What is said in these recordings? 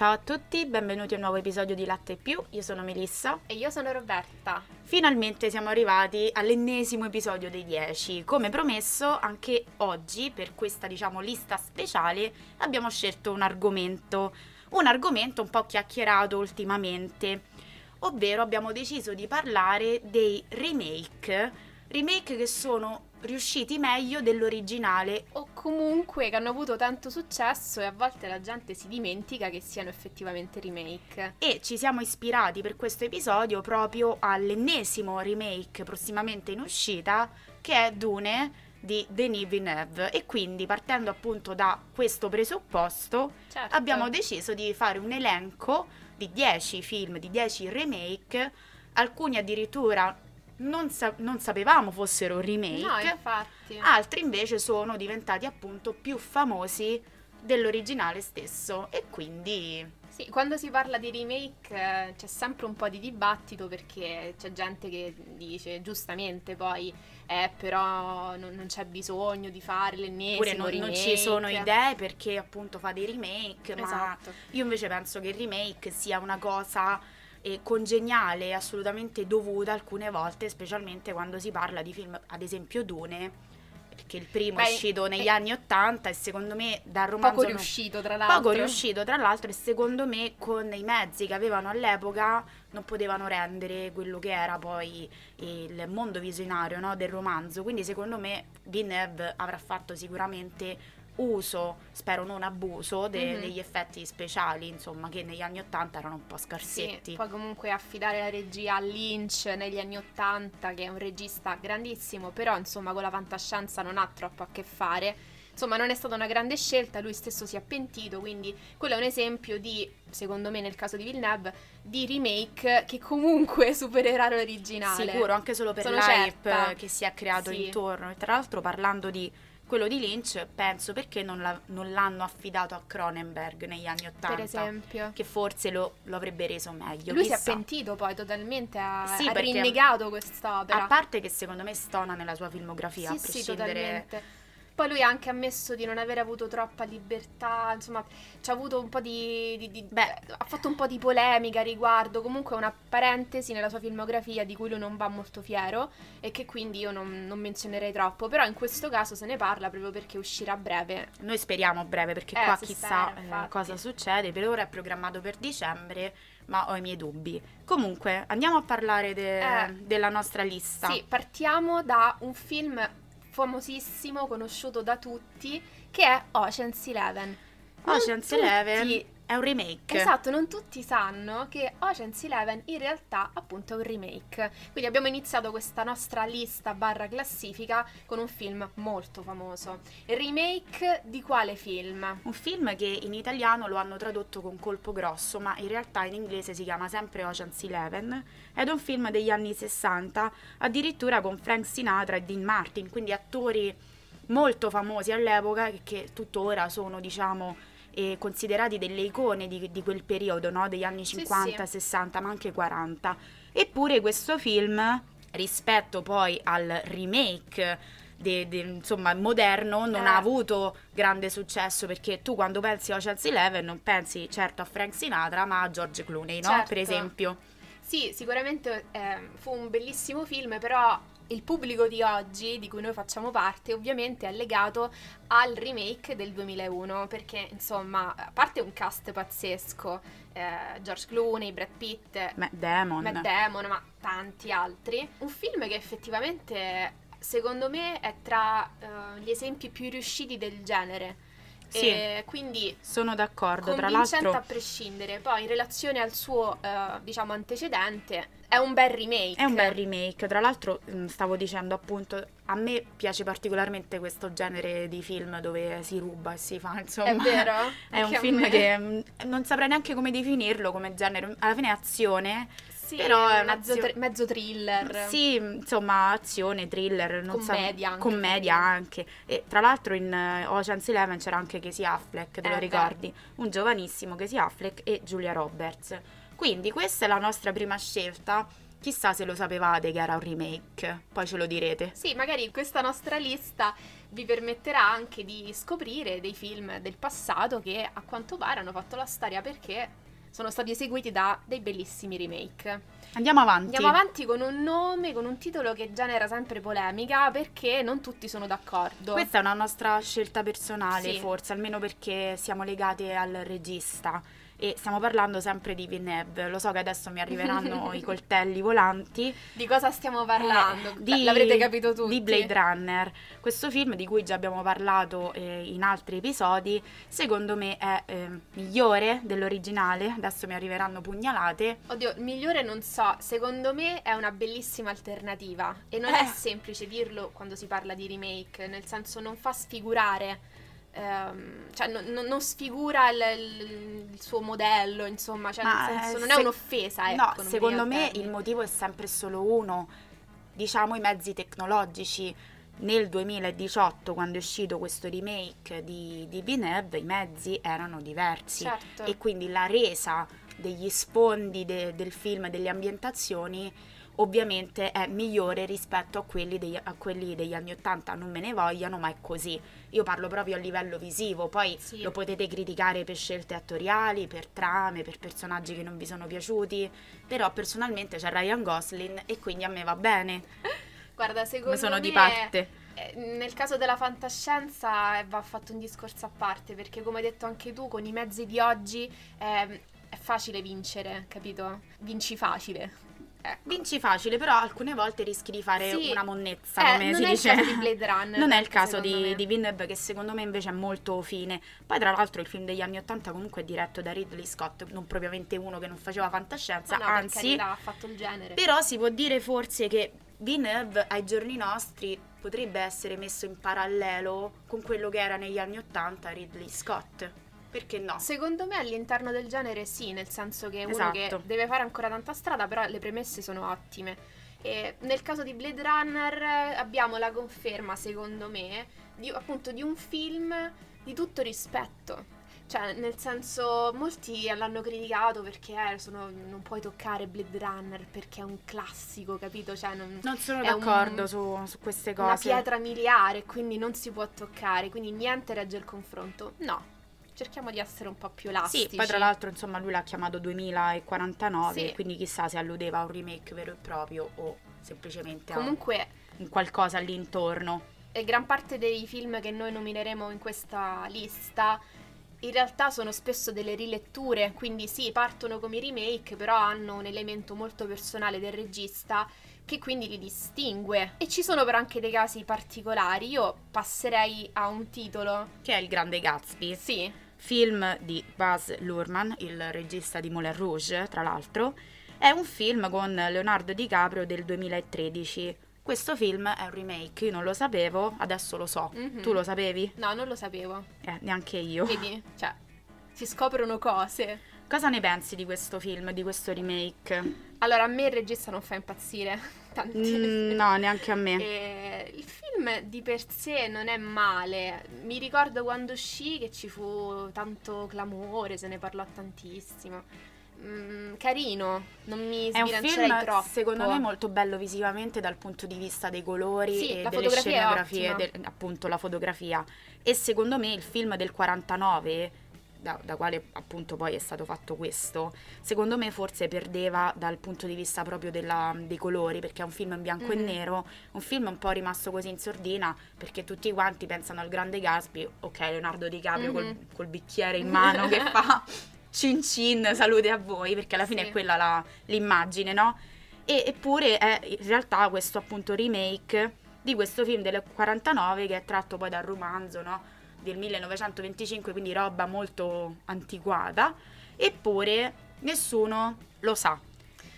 Ciao a tutti, benvenuti a un nuovo episodio di Latte Più. Io sono Melissa. E io sono Roberta. Finalmente siamo arrivati all'ennesimo episodio dei 10. Come promesso, anche oggi, per questa diciamo lista speciale, abbiamo scelto un argomento. Un argomento un po' chiacchierato ultimamente. Ovvero abbiamo deciso di parlare dei remake. Remake che sono riusciti meglio dell'originale o comunque che hanno avuto tanto successo e a volte la gente si dimentica che siano effettivamente remake. E ci siamo ispirati per questo episodio proprio all'ennesimo remake prossimamente in uscita che è Dune di Denis Villeneuve e quindi partendo appunto da questo presupposto certo. abbiamo deciso di fare un elenco di 10 film, di 10 remake, alcuni addirittura non, sa- non, sapevamo fossero remake. No, infatti. Altri invece sono diventati appunto più famosi dell'originale stesso e quindi... Sì, quando si parla di remake eh, c'è sempre un po' di dibattito perché c'è gente che dice giustamente poi eh però non, non c'è bisogno di fare l'ennesimo Oppure non, non ci sono idee perché appunto fa dei remake, esatto. ma io invece penso che il remake sia una cosa e congeniale assolutamente dovuta alcune volte, specialmente quando si parla di film, ad esempio Dune, perché il primo Beh, è uscito negli eh, anni Ottanta e secondo me dal romanzo... Poco riuscito tra l'altro. Poco riuscito tra l'altro e secondo me con i mezzi che avevano all'epoca non potevano rendere quello che era poi il mondo visionario no, del romanzo, quindi secondo me Villeneuve avrà fatto sicuramente uso, spero non abuso, de- mm-hmm. degli effetti speciali, insomma, che negli anni Ottanta erano un po' scarsetti. Sì, poi comunque affidare la regia a Lynch negli anni Ottanta, che è un regista grandissimo, però insomma con la fantascienza non ha troppo a che fare. Insomma, non è stata una grande scelta, lui stesso si è pentito, quindi quello è un esempio di, secondo me nel caso di Villeneuve, di remake che comunque supererà l'originale. Sicuro, anche solo per Sono l'hype certa. che si è creato sì. intorno. E tra l'altro parlando di quello di Lynch penso perché non, la, non, l'hanno affidato a Cronenberg negli anni Ottanta. Per esempio. Che forse lo, lo avrebbe reso meglio. Lui chissà. si è pentito poi totalmente, ha, sì, ha rinnegato quest'opera. A parte che secondo me stona nella sua filmografia, sì, a prescindere... Sì, totalmente poi lui ha anche ammesso di non aver avuto troppa libertà, insomma, ci ha avuto un po' di, di, di beh, ha fatto un po' di polemica a riguardo, comunque una parentesi nella sua filmografia di cui lui non va molto fiero e che quindi io non, non menzionerei troppo, però in questo caso se ne parla proprio perché uscirà a breve. Noi speriamo a breve perché eh, qua chissà spera, eh, cosa succede, per ora è programmato per dicembre ma ho i miei dubbi. Comunque, andiamo a parlare de- eh, della nostra lista. Sì, partiamo da un film famosissimo, conosciuto da tutti, che è Ocean's Eleven. Ocean's Eleven è un remake. Esatto, non tutti sanno che Ocean's Eleven in realtà appunto è un remake. Quindi abbiamo iniziato questa nostra lista barra classifica con un film molto famoso. Remake di quale film? Un film che in italiano lo hanno tradotto con colpo grosso, ma in realtà in inglese si chiama sempre Ocean's Eleven. Ed è un film degli anni 60, addirittura con Frank Sinatra e Dean Martin, quindi attori molto famosi all'epoca che tuttora sono, diciamo, eh, considerati delle icone di, di quel periodo, no? degli anni 50, sì, sì. 60, ma anche 40. Eppure questo film, rispetto poi al remake De, de, insomma, moderno non eh. ha avuto grande successo perché tu quando pensi a Ocean's Eleven non pensi certo a Frank Sinatra ma a George Clooney, no? Certo. Per esempio. Sì, sicuramente eh, fu un bellissimo film, però il pubblico di oggi, di cui noi facciamo parte, ovviamente è legato al remake del 2001, perché insomma, a parte un cast pazzesco, eh, George Clooney, Brad Pitt, Matt Damon. Matt Damon, ma tanti altri, un film che effettivamente secondo me è tra uh, gli esempi più riusciti del genere. Sì, e quindi sono d'accordo. Tra l'altro, a prescindere. Poi, in relazione al suo, uh, diciamo, antecedente, è un bel remake. È un bel remake. Tra l'altro, mm, stavo dicendo appunto, a me piace particolarmente questo genere di film dove si ruba e si fa, insomma. È vero? è un film che mm, non saprei neanche come definirlo come genere. Alla fine è azione. Sì, però è mezzo, tr- mezzo, thriller. Sì, insomma, azione, thriller, non commedia so, anche. Commedia anche. E tra l'altro in uh, Ocean's Eleven c'era anche Casey Affleck, te eh, lo ricordi? Beh. Un giovanissimo Casey Affleck e Julia Roberts. Quindi questa è la nostra prima scelta Chissà se lo sapevate che era un remake, poi ce lo direte. Sì, magari questa nostra lista vi permetterà anche di scoprire dei film del passato che a quanto pare hanno fatto la storia perché sono stati eseguiti da dei bellissimi remake. Andiamo avanti. Andiamo avanti con un nome, con un titolo che genera sempre polemica perché non tutti sono d'accordo. Questa è una nostra scelta personale, Sì. forse, almeno perché siamo legate al regista. E stiamo parlando sempre di Villeneuve. Lo so che adesso mi arriveranno i coltelli volanti. Di cosa stiamo parlando? Eh, di- L'avrete capito tutti. Di Blade Runner. Questo film di cui già abbiamo parlato eh, in altri episodi, secondo me è eh, migliore dell'originale. Adesso mi arriveranno pugnalate. Oddio, il migliore non so, secondo me è una bellissima alternativa e non Eh. è semplice dirlo quando si parla di remake, nel senso non fa sfigurare, ehm, cioè non, non- non sfigura il, il- il suo modello, insomma, cioè Ma, nel senso eh, non se- è un'offesa, ecco. No, secondo me termine. il motivo è sempre solo uno. Diciamo i mezzi tecnologici. Nel 2018, quando è uscito questo remake di, di Villeneuve, i mezzi erano diversi. Certo. E quindi la resa degli sfondi de- del film e delle ambientazioni ovviamente è migliore rispetto a quelli, degli, a quelli degli anni 80, non me ne vogliano, ma è così. Io parlo proprio a livello visivo, poi Sì. lo potete criticare per scelte attoriali, per trame, per personaggi che non vi sono piaciuti, però personalmente c'è Ryan Gosling e quindi a me va bene, Guarda, secondo sono me di parte. eh, nel caso della fantascienza eh, va fatto un discorso a parte, perché come hai detto anche tu, con i mezzi di oggi ehm, è facile vincere, capito? Vinci facile. Ecco. Vinci facile, però alcune volte rischi di fare Sì. una monnezza, Eh, come non si è dice. il caso di Blade Runner. Non è il caso di, me. di Villeneuve che secondo me invece è molto fine. Poi tra l'altro il film degli anni 80 comunque è diretto da Ridley Scott, non propriamente uno che non faceva fantascienza, No, no, anzi, ha fatto il genere. però si può dire forse che Villeneuve ai giorni nostri potrebbe essere messo in parallelo con quello che era negli anni 80 Ridley Scott. Perché no? Secondo me all'interno del genere sì, nel senso che è uno Esatto. che deve fare ancora tanta strada, però le premesse sono ottime. E nel caso di Blade Runner abbiamo la conferma, secondo me, di, appunto di un film di tutto rispetto. Cioè, nel senso, molti l'hanno criticato perché eh, sono- non puoi toccare Blade Runner perché è un classico, capito? Cioè, non, Non sono è un- d'accordo su, su queste cose. una pietra miliare, quindi non si può toccare, quindi niente regge il confronto. No, cerchiamo di essere un po' più Sì, elastici. poi tra l'altro insomma lui l'ha chiamato 2049, Sì. quindi chissà se alludeva a un remake vero e proprio o semplicemente Comunque, a un qualcosa all'intorno. e gran parte dei film che noi nomineremo in questa lista in realtà sono spesso delle riletture, quindi sì, partono come remake, però hanno un elemento molto personale del regista che quindi li distingue. E ci sono però anche dei casi particolari. Io passerei a un titolo. Che è Il Grande Gatsby, Sì, film di Baz Luhrmann, il regista di Moulin Rouge, tra l'altro. È un film con Leonardo DiCaprio del 2013. Questo film è un remake, io non lo sapevo, adesso lo so. Mhm. Tu lo sapevi? no, non lo sapevo. Eh, neanche io. Vedi? Cioè, si scoprono cose. Cosa ne pensi di questo film, di questo remake? Allora, a me il regista non fa impazzire. Tantissimo. No, neanche a me. E il film di per sé non è male. Mi ricordo quando uscì che ci fu tanto clamore, se ne parlò tantissimo. Mm, carino, non mi È un sbilancerei film, troppo. secondo me, molto bello visivamente dal punto di vista dei colori Sì, e delle scenografie, del- appunto la fotografia. E secondo me il film del 49, da, da quale appunto poi è stato fatto questo, secondo me forse perdeva dal punto di vista proprio della- dei colori, perché è un film in bianco e Mhm. nero, un film un po' rimasto così in sordina, perché tutti quanti pensano al grande Gatsby, ok, Leonardo DiCaprio col, Mhm. col bicchiere in mano che fa cin cin, salute a voi, perché alla fine Sì. è quella la- l'immagine, no? E, eppure è in realtà questo appunto remake di questo film del 49 che è tratto poi dal romanzo, no? Del 1925, quindi roba molto antiquata, eppure nessuno lo sa.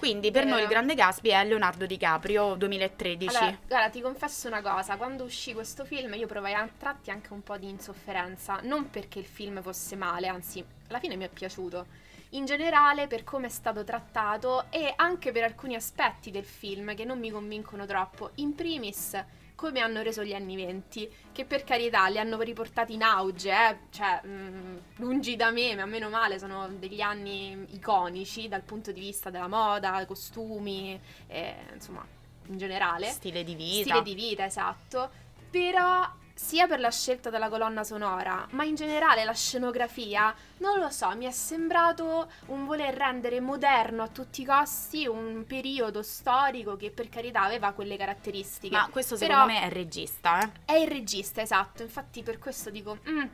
Quindi per Vero. noi il grande Gatsby è Leonardo DiCaprio 2013. Allora, guarda, ti confesso una cosa, quando uscì questo film io provai a tratti anche un po' di insofferenza, non perché il film fosse male, anzi, alla fine mi è piaciuto. In generale per come è stato trattato e anche per alcuni aspetti del film che non mi convincono troppo. In primis, come hanno reso gli anni venti, che per carità li hanno riportati in auge, eh? cioè mh, lungi da me, ma meno male, sono degli anni iconici dal punto di vista della moda, costumi, eh, insomma, in generale. Stile di vita. Stile di vita, esatto. Però sia per la scelta della colonna sonora, ma in generale la scenografia, non lo so, mi è sembrato un voler rendere moderno a tutti i costi un periodo storico che per carità aveva quelle caratteristiche. Ma questo secondo me è il regista, eh? È il regista, esatto, infatti per questo dico... Mm,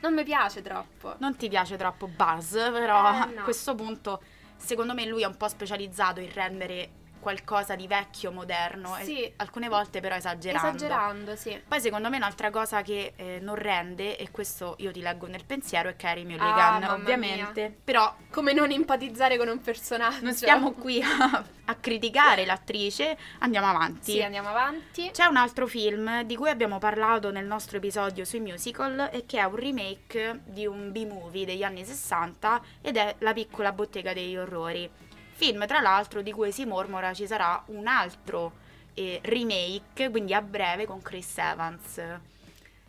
non mi piace troppo. Non ti piace troppo Buzz, però Eh, no. a questo punto secondo me lui è un po' specializzato in rendere qualcosa di vecchio, moderno, e Sì. alcune volte però esagerando. Esagerando, sì. Poi secondo me un'altra cosa che eh, non rende, e questo io ti leggo nel pensiero, è Carrie Ah, Mulligan, mamma ovviamente. Però Come non empatizzare con un personaggio. non stiamo qui a, a criticare l'attrice, andiamo avanti. Sì, andiamo avanti. C'è un altro film di cui abbiamo parlato nel nostro episodio sui musical e che è un remake di un B-movie degli anni 60 ed è La piccola bottega degli orrori. Film tra l'altro di cui si mormora ci sarà un altro eh, remake, quindi a breve con Chris Evans.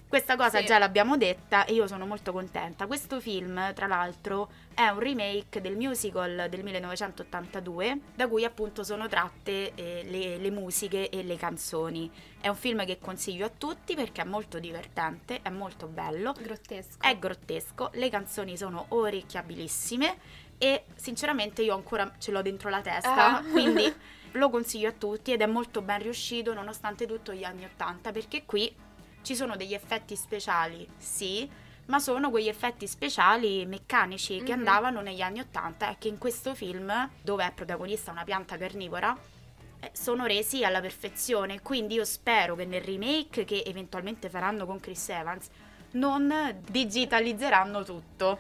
Questa cosa Sì. già l'abbiamo detta e io sono molto contenta. Questo film, tra l'altro, è un remake del musical del 1982, da cui appunto sono tratte eh, le, le musiche e le canzoni. È un film che consiglio a tutti perché è molto divertente, è molto bello, Grottesco. è grottesco, le canzoni sono orecchiabilissime e sinceramente io ancora ce l'ho dentro la testa, Ah. quindi lo consiglio a tutti ed è molto ben riuscito nonostante tutto gli anni 80 perché qui ci sono degli effetti speciali, sì, ma sono quegli effetti speciali meccanici che Mhm. andavano negli anni 80 e che in questo film, dove è protagonista una pianta carnivora, eh, sono resi alla perfezione. Quindi io spero che nel remake che eventualmente faranno con Chris Evans non digitalizzeranno tutto.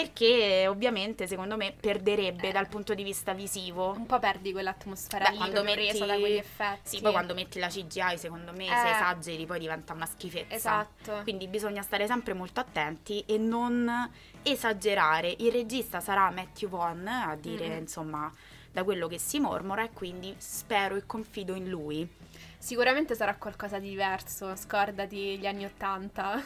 Perché ovviamente secondo me perderebbe Eh. dal punto di vista visivo. Un po' perdi quell'atmosfera Beh, lì quando metti- resa da quegli effetti. Sì, poi quando metti la CGI, secondo me, se Eh. esageri poi diventa una schifezza. Esatto. Quindi bisogna stare sempre molto attenti e non esagerare. Il regista sarà Matthew Vaughn a dire, Mhm. insomma, da quello che si mormora e quindi spero e confido in lui. Sicuramente sarà qualcosa di diverso, scordati gli anni Ottanta.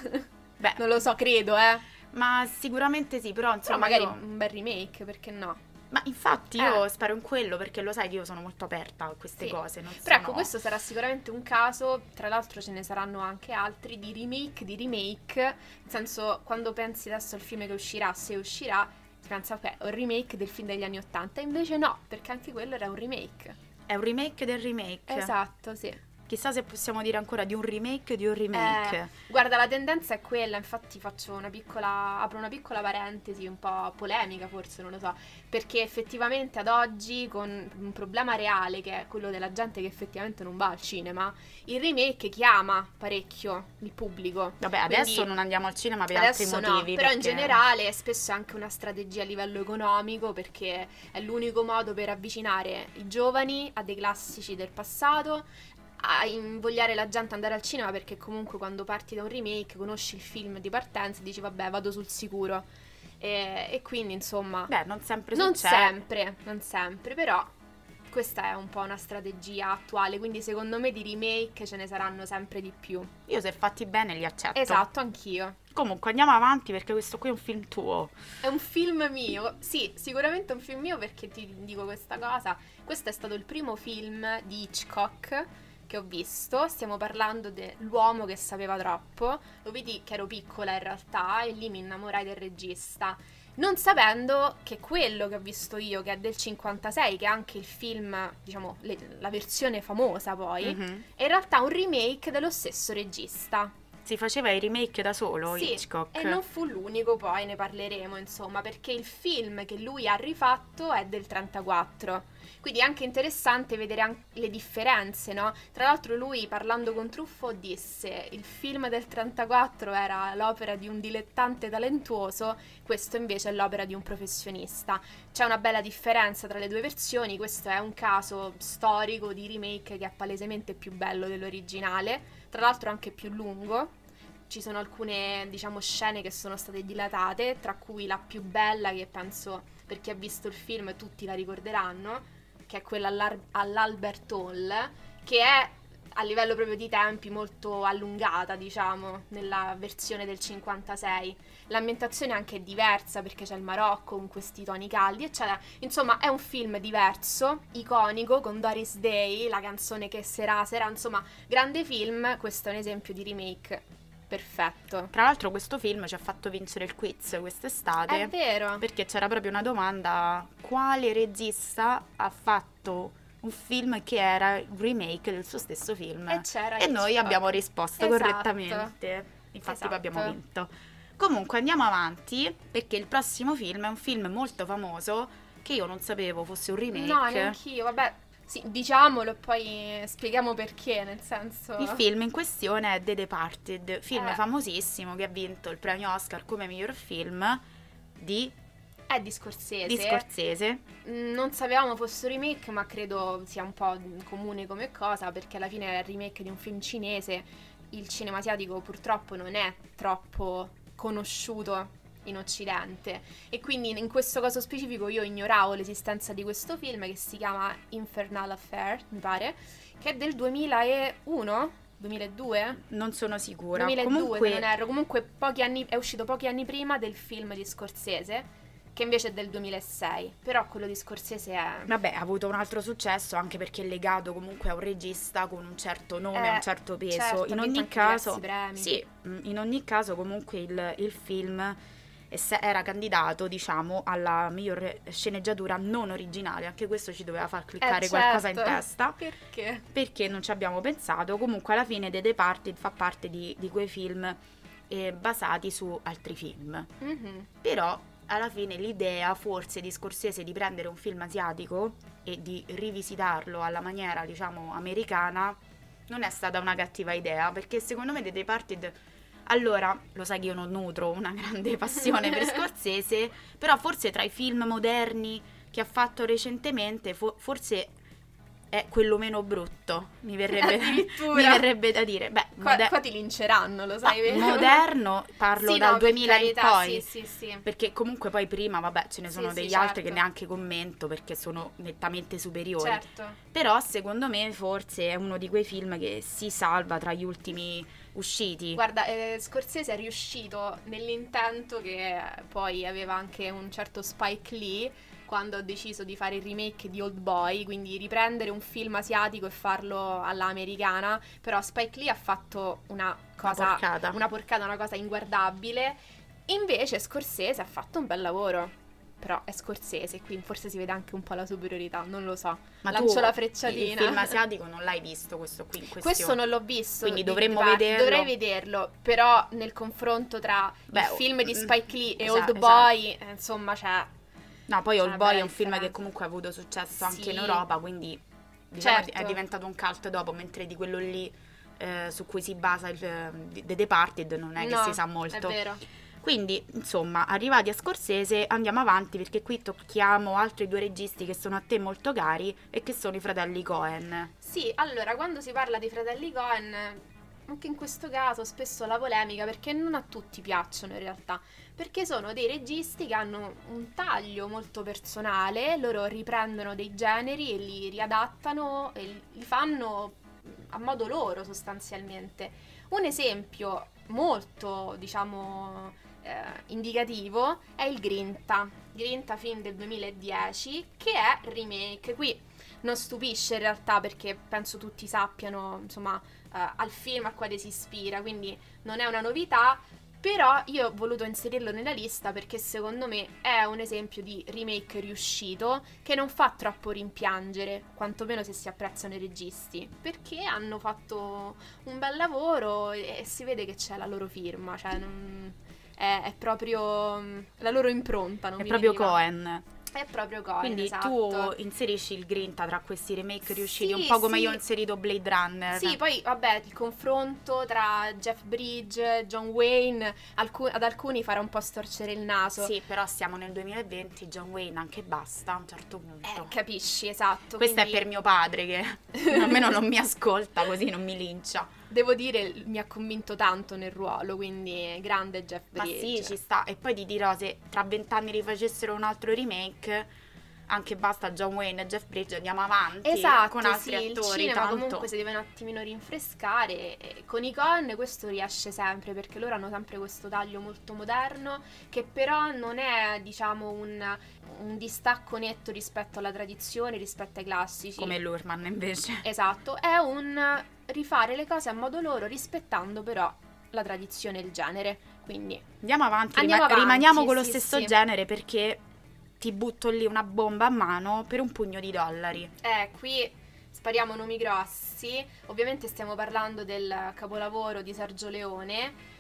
Beh, non lo so, credo, eh. Ma sicuramente sì, però Però insomma magari io- un bel remake, perché no? Ma infatti io Eh. spero in quello perché lo sai che io sono molto aperta a queste Sì. cose. Non Però ecco, sono- questo sarà sicuramente un caso, tra l'altro ce ne saranno anche altri, di remake, di remake, nel senso quando pensi adesso al film che uscirà, se uscirà, si pensa ok, è un remake del film degli anni Ottanta, invece no, perché anche quello era un remake. È un remake del remake. Esatto, sì. Chissà se possiamo dire ancora di un remake di un remake. Eh, guarda, la tendenza è quella, infatti faccio una piccola, apro una piccola parentesi, un po' polemica forse, non lo so, perché effettivamente ad oggi con un problema reale che è quello della gente che effettivamente non va al cinema, il remake chiama parecchio il pubblico. Vabbè, adesso Quindi- non andiamo al cinema per altri no, motivi. però in generale spesso è anche una strategia a livello economico perché è l'unico modo per avvicinare i giovani a dei classici del passato, a invogliare la gente ad andare al cinema perché comunque quando parti da un remake conosci il film di partenza e dici vabbè vado sul sicuro. E, e quindi insomma... Beh, non sempre Non succede. sempre, non sempre, però questa è un po' una strategia attuale, quindi secondo me di remake ce ne saranno sempre di più. Io se fatti bene li accetto. Esatto, anch'io. Comunque andiamo avanti perché questo qui è un film tuo. È un film mio, sì, sicuramente è un film mio perché ti dico questa cosa. Questo è stato il primo film di Hitchcock che ho visto. Stiamo parlando dell'uomo che sapeva troppo. Lo vedi che ero piccola in realtà e lì mi innamorai del regista. Non sapendo che quello che ho visto io, che è del 56, che è anche il film, diciamo, le- la versione famosa poi, Mhm. è in realtà un remake dello stesso regista. Si faceva i remake da solo, Sì, Hitchcock. E non fu l'unico, poi ne parleremo, insomma, perché il film che lui ha rifatto è del 34. Quindi è anche interessante vedere anche le differenze, no? Tra l'altro lui, parlando con Truffo, disse il film del 34 era l'opera di un dilettante talentuoso, questo invece è l'opera di un professionista. C'è una bella differenza tra le due versioni, questo è un caso storico di remake che è palesemente più bello dell'originale, tra l'altro anche più lungo, ci sono alcune, diciamo, scene che sono state dilatate, tra cui la più bella che penso per chi ha visto il film tutti la ricorderanno, che è quella all'Albert Hall, che è a livello proprio di tempi molto allungata, diciamo, nella versione del 56. L'ambientazione anche è diversa perché c'è il Marocco con questi toni caldi, eccetera. Insomma, è un film diverso, iconico, con Doris Day, la canzone che sera sera, insomma, grande film. Questo è un esempio di remake perfetto. Tra l'altro questo film ci ha fatto vincere il quiz quest'estate. È vero. Perché c'era proprio una domanda, quale regista ha fatto un film che era un remake del suo stesso film? E, c'era e noi Hitchcock. abbiamo risposto Esatto. correttamente. Infatti Esatto. poi abbiamo vinto. Comunque andiamo avanti perché il prossimo film è un film molto famoso che io non sapevo fosse un remake. No, neanch'io, vabbè. Sì, diciamolo e poi spieghiamo perché, nel senso... Il film in questione è The Departed, film Eh. famosissimo che ha vinto il premio Oscar come miglior film di, È di Scorsese. di Scorsese. Mm, Non sapevamo fosse un remake, ma credo sia un po' comune come cosa, perché alla fine è il remake di un film cinese. Il cinema asiatico purtroppo non è troppo conosciuto in Occidente e quindi in questo caso specifico io ignoravo l'esistenza di questo film che si chiama Infernal Affair, mi pare, che è del 2001, 2002? Non sono sicura. 2002 Comunque, se non erro, comunque pochi anni, è uscito pochi anni prima del film di Scorsese, che invece è del 2006, però quello di Scorsese è... Vabbè, ha avuto un altro successo anche perché è legato comunque a un regista con un certo nome, Eh, un certo peso. certo, in ogni caso, sì, mm, in ogni caso comunque il, il film era candidato, diciamo, alla miglior sceneggiatura non originale. Anche questo ci doveva far cliccare Eh, qualcosa in certo. testa. Perché? perché non ci abbiamo pensato. Comunque alla fine The Departed fa parte di, di quei film eh, basati su altri film. Mhm. Però alla fine l'idea forse di Scorsese di prendere un film asiatico e di rivisitarlo alla maniera, diciamo, americana non è stata una cattiva idea, perché secondo me The Departed allora, lo sai che io non nutro una grande passione per Scorsese, però forse tra i film moderni che ha fatto recentemente, fo- forse è quello meno brutto, mi verrebbe, Addirittura. mi verrebbe da dire. Beh, Qua, moder- qua ti linceranno, lo sai, Ah, vero? moderno, parlo Sì, dal no, per 2000 in carità, poi. Sì, sì, sì. Perché comunque poi prima, vabbè, ce ne sono degli certo. altri che neanche commento perché sono nettamente superiori. Certo. Però secondo me forse è uno di quei film che si salva tra gli ultimi usciti. Guarda, eh, Scorsese è riuscito nell'intento che poi aveva anche un certo Spike Lee quando ha deciso di fare il remake di Old Boy, quindi riprendere un film asiatico e farlo alla americana, però Spike Lee ha fatto una cosa Una porcata. una porcata, una cosa inguardabile. Invece Scorsese ha fatto un bel lavoro. Però è Scorsese, quindi forse si vede anche un po' la superiorità, non lo so. Ma Lancio tu la Il frecciatina. film asiatico non l'hai visto questo qui? Questo non l'ho visto. Quindi di- dovremmo di vederlo. Dovrei vederlo, però nel confronto tra Beh, il film di mm, Spike Lee e esatto, Old Boy, eh, insomma, c'è... No, poi C'è Old una Boy è un film che comunque ha avuto successo anche Sì. in Europa, quindi diciamo Certo. è diventato un cult dopo, mentre di quello lì eh, su cui si basa il eh, The Departed non è No, che si sa È molto. vero. Quindi, insomma, arrivati a Scorsese, andiamo avanti perché qui tocchiamo altri due registi che sono a te molto cari e che sono i fratelli Cohen. Sì, allora, quando si parla dei fratelli Cohen, anche in questo caso spesso la polemica, perché non a tutti piacciono in realtà, perché sono dei registi che hanno un taglio molto personale, loro riprendono dei generi e li riadattano e li fanno a modo loro sostanzialmente. Un esempio molto, diciamo, eh, indicativo è il Grinta, Grinta film del 2010, che è remake. Qui non stupisce in realtà perché penso tutti sappiano, insomma, eh, al film a quale si ispira, quindi non è una novità. Però io ho voluto inserirlo nella lista perché secondo me è un esempio di remake riuscito che non fa troppo rimpiangere, quantomeno se si apprezzano i registi, perché hanno fatto un bel lavoro e si vede che c'è la loro firma, cioè non- è, è proprio mm, la loro impronta. Non È proprio veniva- Cohen. È proprio Cohen, Quindi esatto. tu inserisci il Grinta tra questi remake riusciti, Sì, un po' come sì. io ho inserito Blade Runner. Sì, poi vabbè, il confronto tra Jeff Bridge, John Wayne, alcu- ad alcuni farà un po' storcere il naso. Sì, però siamo nel 2020, John Wayne anche basta a un certo punto. Eh, capisci, esatto. Questo è quindi per mio padre che almeno non mi ascolta così non mi lincia. Devo dire, mi ha convinto tanto nel ruolo, quindi grande Jeff Ma Bridge. sì, ci sta. E poi ti dirò, se tra vent'anni rifacessero un altro remake, anche basta John Wayne e Jeff Bridges, andiamo avanti Esatto, con altri sì, il attori. cinema tanto- comunque si deve un attimino rinfrescare. con i Con questo riesce sempre perché loro hanno sempre questo taglio molto moderno che però non è, diciamo, un, un distacco netto rispetto alla tradizione, rispetto ai classici. come Lurman invece. Esatto, è un rifare le cose a modo loro rispettando però la tradizione e il genere. Quindi Andiamo avanti, Andiamo rima- avanti, rimaniamo con lo sì, stesso sì. genere perché ti butto lì una bomba a mano per un pugno di dollari. Eh, qui spariamo nomi grossi. Ovviamente stiamo parlando del capolavoro di Sergio Leone.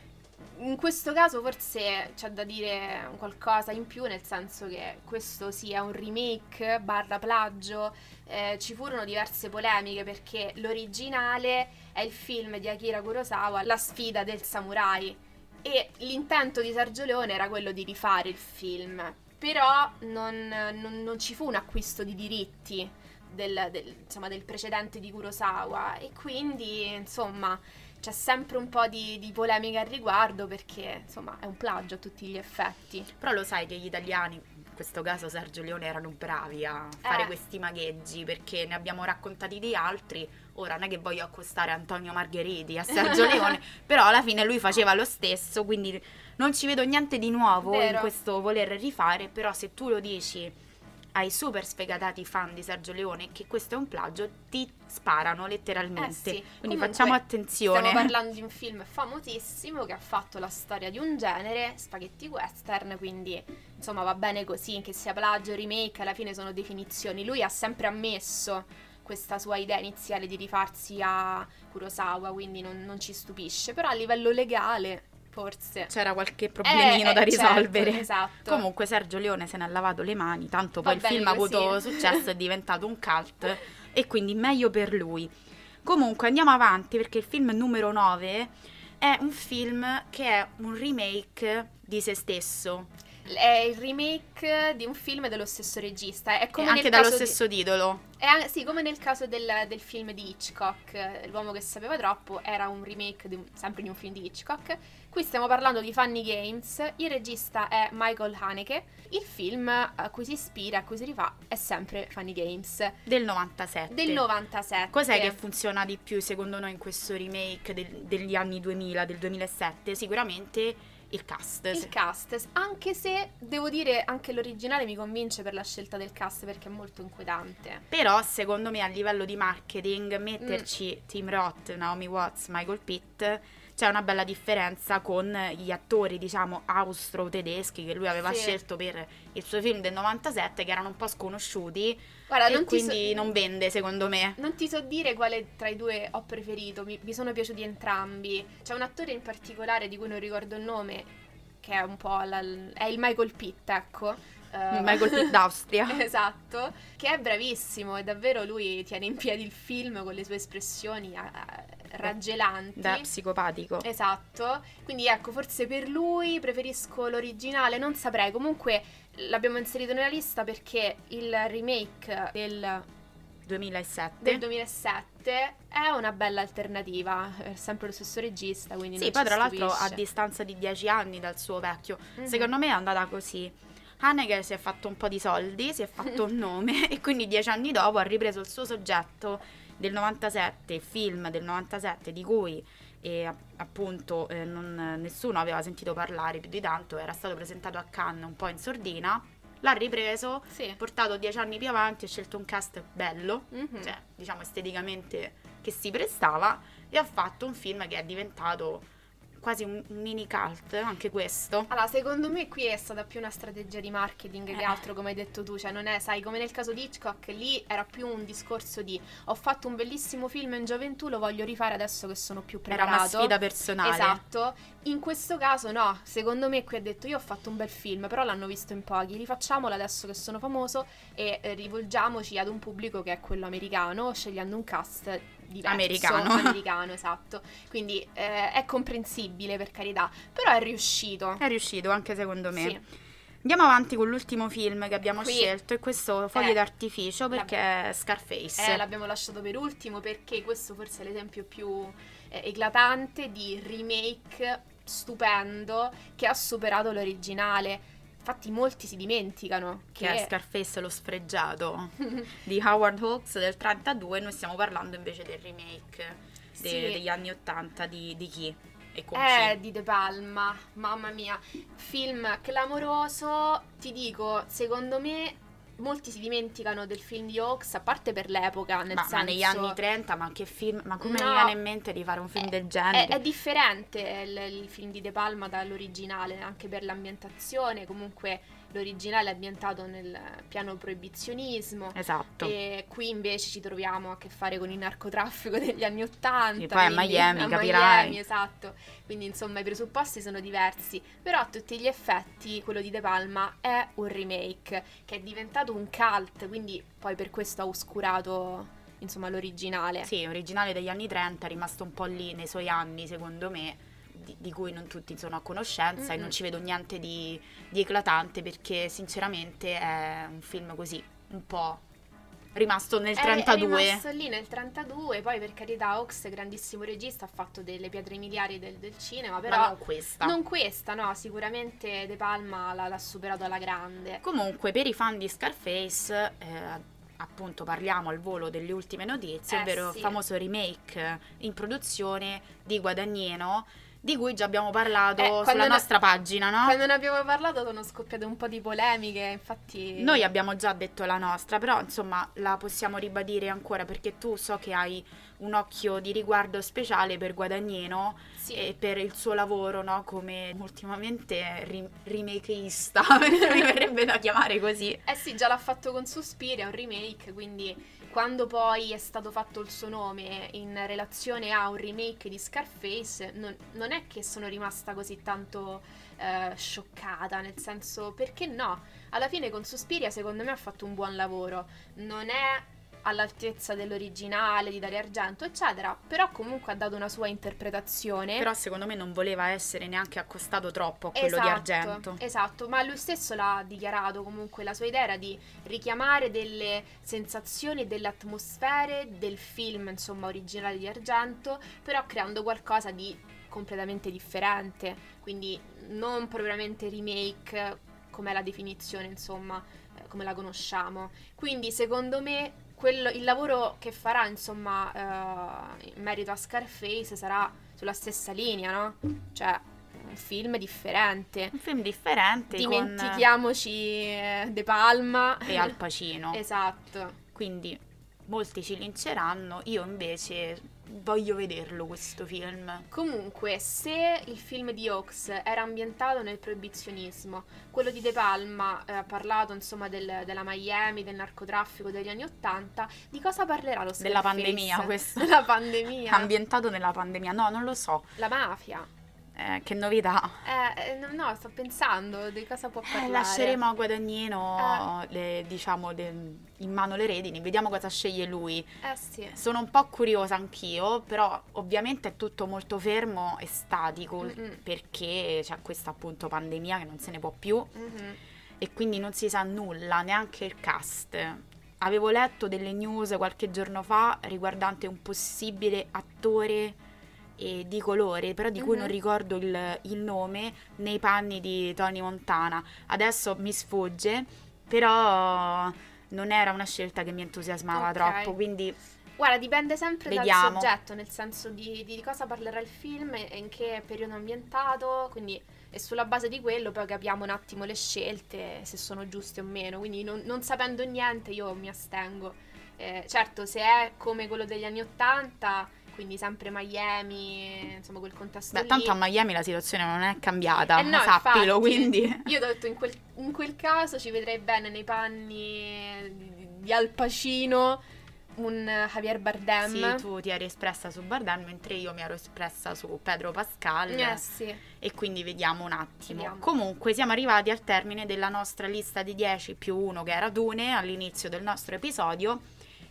In questo caso forse c'è da dire qualcosa in più, nel senso che questo sia un remake barra plagio. Eh, ci furono diverse polemiche perché l'originale è il film di Akira Kurosawa, La sfida del samurai. E l'intento di Sergio Leone era quello di rifare il film. Però non, non- non ci fu un acquisto di diritti del, del- insomma, del precedente di Kurosawa e quindi insomma c'è sempre un po' di, di polemica al riguardo perché insomma è un plagio a tutti gli effetti. Però lo sai che gli italiani, in questo caso Sergio Leone, erano bravi a fare Eh. questi magheggi perché ne abbiamo raccontati di altri. Ora non è che voglio accostare Antonio Margheriti a Sergio Leone, però alla fine lui faceva lo stesso, quindi non ci vedo niente di nuovo in Vero. questo voler rifare, però se tu lo dici ai super sfegatati fan di Sergio Leone che questo è un plagio, ti sparano letteralmente. Eh sì, Quindi comunque, facciamo attenzione. Stiamo parlando di un film famosissimo che ha fatto la storia di un genere, spaghetti western, quindi insomma va bene così, che sia plagio, remake, alla fine sono definizioni. Lui ha sempre ammesso questa sua idea iniziale di rifarsi a Kurosawa, quindi non, non ci stupisce, però a livello legale forse... C'era qualche problemino Eh, da eh, certo, risolvere. esatto. Comunque Sergio Leone se ne ha lavato le mani, tanto poi Va il film ha avuto successo, è diventato un cult e quindi meglio per lui. Comunque andiamo avanti perché il film numero 9 è un film che è un remake di se stesso, È il remake di un film dello stesso regista, è come anche nel dallo caso di- stesso titolo. È sì, come nel caso del, del film di Hitchcock, eh, L'uomo che sapeva troppo, era un remake di un- sempre di un film di Hitchcock. Qui stiamo parlando di Funny Games, il regista è Michael Haneke, il film a cui si ispira, a cui si rifà, è sempre Funny Games, Del 97. del 97. Cos'è che funziona di più secondo noi in questo remake del- degli anni 2000, del 2007? Sicuramente il cast. Il cast, anche se devo dire anche l'originale mi convince per la scelta del cast perché è molto inquietante. Però secondo me a livello di marketing metterci Tim Roth, Naomi Watts, Michael Pitt c'è una bella differenza con gli attori diciamo austro-tedeschi che lui aveva Sì. scelto per il suo film del 97 che erano un po' sconosciuti Guarda, e non ti so- quindi non vende secondo me. Non ti so dire quale tra i due ho preferito, mi, mi sono piaciuti entrambi. C'è un attore in particolare di cui non ricordo il nome, che è un po' la- è il Michael Pitt, ecco. Eh, Michael Pitt d'Austria. esatto, che è bravissimo e davvero lui tiene in piedi il film con le sue espressioni raggelanti. Da psicopatico. Esatto, quindi ecco, forse per lui preferisco l'originale, non saprei, comunque l'abbiamo inserito nella lista perché il remake del 2007. del 2007 è una bella alternativa, è sempre lo stesso regista, quindi Sì, poi tra l'altro a distanza di 10 anni dal suo vecchio. Mhm. Secondo me è andata così. Haneke si è fatto un po' di soldi, si è fatto un nome e quindi dieci anni dopo ha ripreso il suo soggetto del 97, film del 97 di cui eh, app- appunto eh, non- nessuno aveva sentito parlare più di tanto, era stato presentato a Cannes un po' in sordina, l'ha ripreso, Sì. portato dieci anni più avanti, ha scelto un cast bello, Mhm. cioè diciamo esteticamente che si prestava e ha fatto un film che è diventato quasi un mini cult, anche questo. Allora, secondo me qui è stata più una strategia di marketing che Eh. altro, come hai detto tu, cioè non è, sai, come nel caso di Hitchcock, lì era più un discorso di ho fatto un bellissimo film in gioventù, lo voglio rifare adesso che sono più Era preparato. una sfida personale. Esatto, in questo caso no, secondo me qui ha detto io ho fatto un bel film, però l'hanno visto in pochi, rifacciamolo adesso che sono famoso e eh, rivolgiamoci ad un pubblico che è quello americano, scegliendo un cast diverso. Americano. Americano, esatto. Quindi eh, è comprensibile per carità, però è riuscito. È riuscito anche secondo me. Sì. Andiamo avanti con l'ultimo film che abbiamo Qui- scelto e questo Foglie Eh, d'artificio perché è Scarface. Eh, l'abbiamo lasciato per ultimo perché questo forse è l'esempio più eh, eclatante di remake stupendo che ha superato l'originale. Infatti molti si dimenticano che, che è Scarface lo sfregiato di Howard Hawks del 32, noi stiamo parlando invece del remake de- Sì. degli anni 80 di, di chi? E con Eh, chi? di De Palma, mamma mia, film clamoroso, ti dico, secondo me molti si dimenticano del film di Hawks, a parte per l'epoca, nel Ma, senso... ma negli anni 30, ma che film? Ma come No. mi viene in mente di fare un film del È, genere? è differente il, il film di De Palma dall'originale, anche per l'ambientazione, comunque l'originale è ambientato nel piano proibizionismo. Esatto. E qui invece ci troviamo a che fare con il narcotraffico degli anni Ottanta. Sì, poi a Miami, a capirai. Miami, esatto. Quindi insomma i presupposti sono diversi. Però a tutti gli effetti quello di De Palma è un remake che è diventato un cult, quindi poi per questo ha oscurato insomma l'originale. Sì, originale degli anni 30, è rimasto un po' lì nei suoi anni, secondo me, di, di cui non tutti sono a conoscenza e Mm-mm. non ci vedo niente di, di eclatante perché sinceramente è un film così, un po' rimasto nel È- 32. È rimasto lì nel 32, poi per carità Ox, grandissimo regista, ha fatto delle pietre miliari del, del cinema, però ma non questa. non questa, no, sicuramente De Palma l'ha, l'ha superato alla grande. Comunque, per i fan di Scarface, eh, appunto parliamo al volo delle ultime notizie, Eh, ovvero sì. il famoso remake in produzione di Guadagnino, di cui già abbiamo parlato Eh, sulla no- nostra pagina, no? Quando ne abbiamo parlato sono scoppiate un po' di polemiche, infatti... Noi abbiamo già detto la nostra, però insomma la possiamo ribadire ancora perché tu so che hai un occhio di riguardo speciale per Guadagnino Sì. e per il suo lavoro, no? Come ultimamente ri- remakeista, mi verrebbe da chiamare così. Eh sì, già l'ha fatto con Suspiria, è un remake, quindi quando poi è stato fatto il suo nome in relazione a un remake di Scarface, non, non è che sono rimasta così tanto eh, scioccata, nel senso, perché no? Alla fine con Suspiria secondo me ha fatto un buon lavoro, non è all'altezza dell'originale di Dario Argento, eccetera, però comunque ha dato una sua interpretazione. Però secondo me non voleva essere neanche accostato troppo a quello di Argento. Esatto, ma lui stesso l'ha dichiarato comunque, la sua idea era di richiamare delle sensazioni e delle atmosfere del film, insomma, originale di Argento, però creando qualcosa di completamente differente, quindi non propriamente remake come la definizione, insomma, eh, come la conosciamo. Quindi secondo me quello- il lavoro che farà, insomma, eh, in merito a Scarface sarà sulla stessa linea, no? Cioè un film differente. Un film differente con Dimentichiamoci eh, De Palma e Al Pacino. esatto. Quindi molti ci linceranno, io invece voglio vederlo questo film. Comunque, se il film di Hawks era ambientato nel proibizionismo, quello di De Palma eh, ha parlato insomma del- della Miami, del narcotraffico degli anni Ottanta, di cosa parlerà lo Scarface? Della pandemia, questo. Della pandemia. Ambientato nella pandemia, no, non lo so. La mafia. Eh, che novità. Eh, eh, no, no, sto pensando di cosa può Eh, parlare. lasceremo a Guadagnino le- diciamo le- in mano le redini, vediamo cosa sceglie lui. Eh sì. Sono un po' curiosa anch'io, però ovviamente è tutto molto fermo e statico Mm-mm. perché c'è questa appunto pandemia che non se ne può più Mhm. e quindi non si sa nulla, neanche il cast. Avevo letto delle news qualche giorno fa riguardante un possibile attore eh, di colore, però di cui Mhm. non ricordo il, il nome, nei panni di Tony Montana. Adesso mi sfugge, però non era una scelta che mi entusiasmava Ok. troppo, quindi Guarda, dipende sempre Vediamo. dal soggetto, nel senso di, di cosa parlerà il film e in che periodo è ambientato, quindi e sulla base di quello poi capiamo un attimo le scelte, se sono giuste o meno, quindi non, non sapendo niente io mi astengo. Eh, certo, se è come quello degli anni Ottanta, quindi sempre Miami, insomma quel contesto beh, lì. tanto a Miami la situazione non è cambiata, Eh no, sappilo, infatti. quindi... Io ho detto in quel, in quel caso ci vedrei bene nei panni di, Al Pacino un Javier Bardem. Sì, tu ti eri espressa su Bardem, mentre io mi ero espressa su Pedro Pascal. Eh sì. E quindi vediamo un attimo. Vediamo. Comunque siamo arrivati al termine della nostra lista di 10 più 1 che era Dune all'inizio del nostro episodio.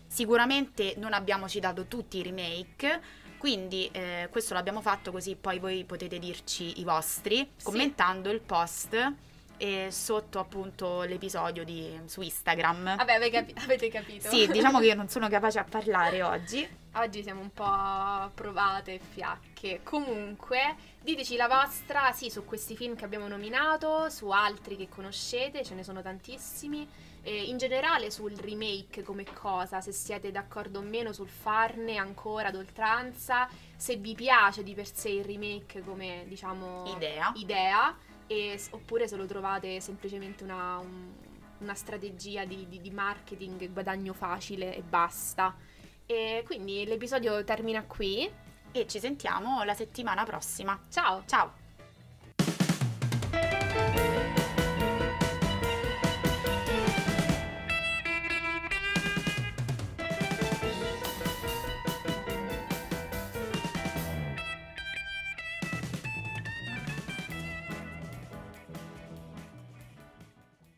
Sicuramente non abbiamo citato tutti i remake, quindi eh, questo l'abbiamo fatto così poi voi potete dirci i vostri Sì. commentando il post e sotto appunto l'episodio di, su Instagram. Vabbè, ave capi- avete capito. Sì, diciamo che io non sono capace a parlare oggi. Oggi siamo un po' provate e fiacche. Comunque, diteci la vostra, sì, su questi film che abbiamo nominato, su altri che conoscete, ce ne sono tantissimi. E in generale sul remake come cosa, se siete d'accordo o meno sul farne ancora ad oltranza, se vi piace di per sé il remake come, diciamo, Idea. idea e- oppure se lo trovate semplicemente una, un- una strategia di, di- di marketing, guadagno facile e basta. E quindi l'episodio termina qui. E ci sentiamo la settimana prossima. Ciao! Ciao!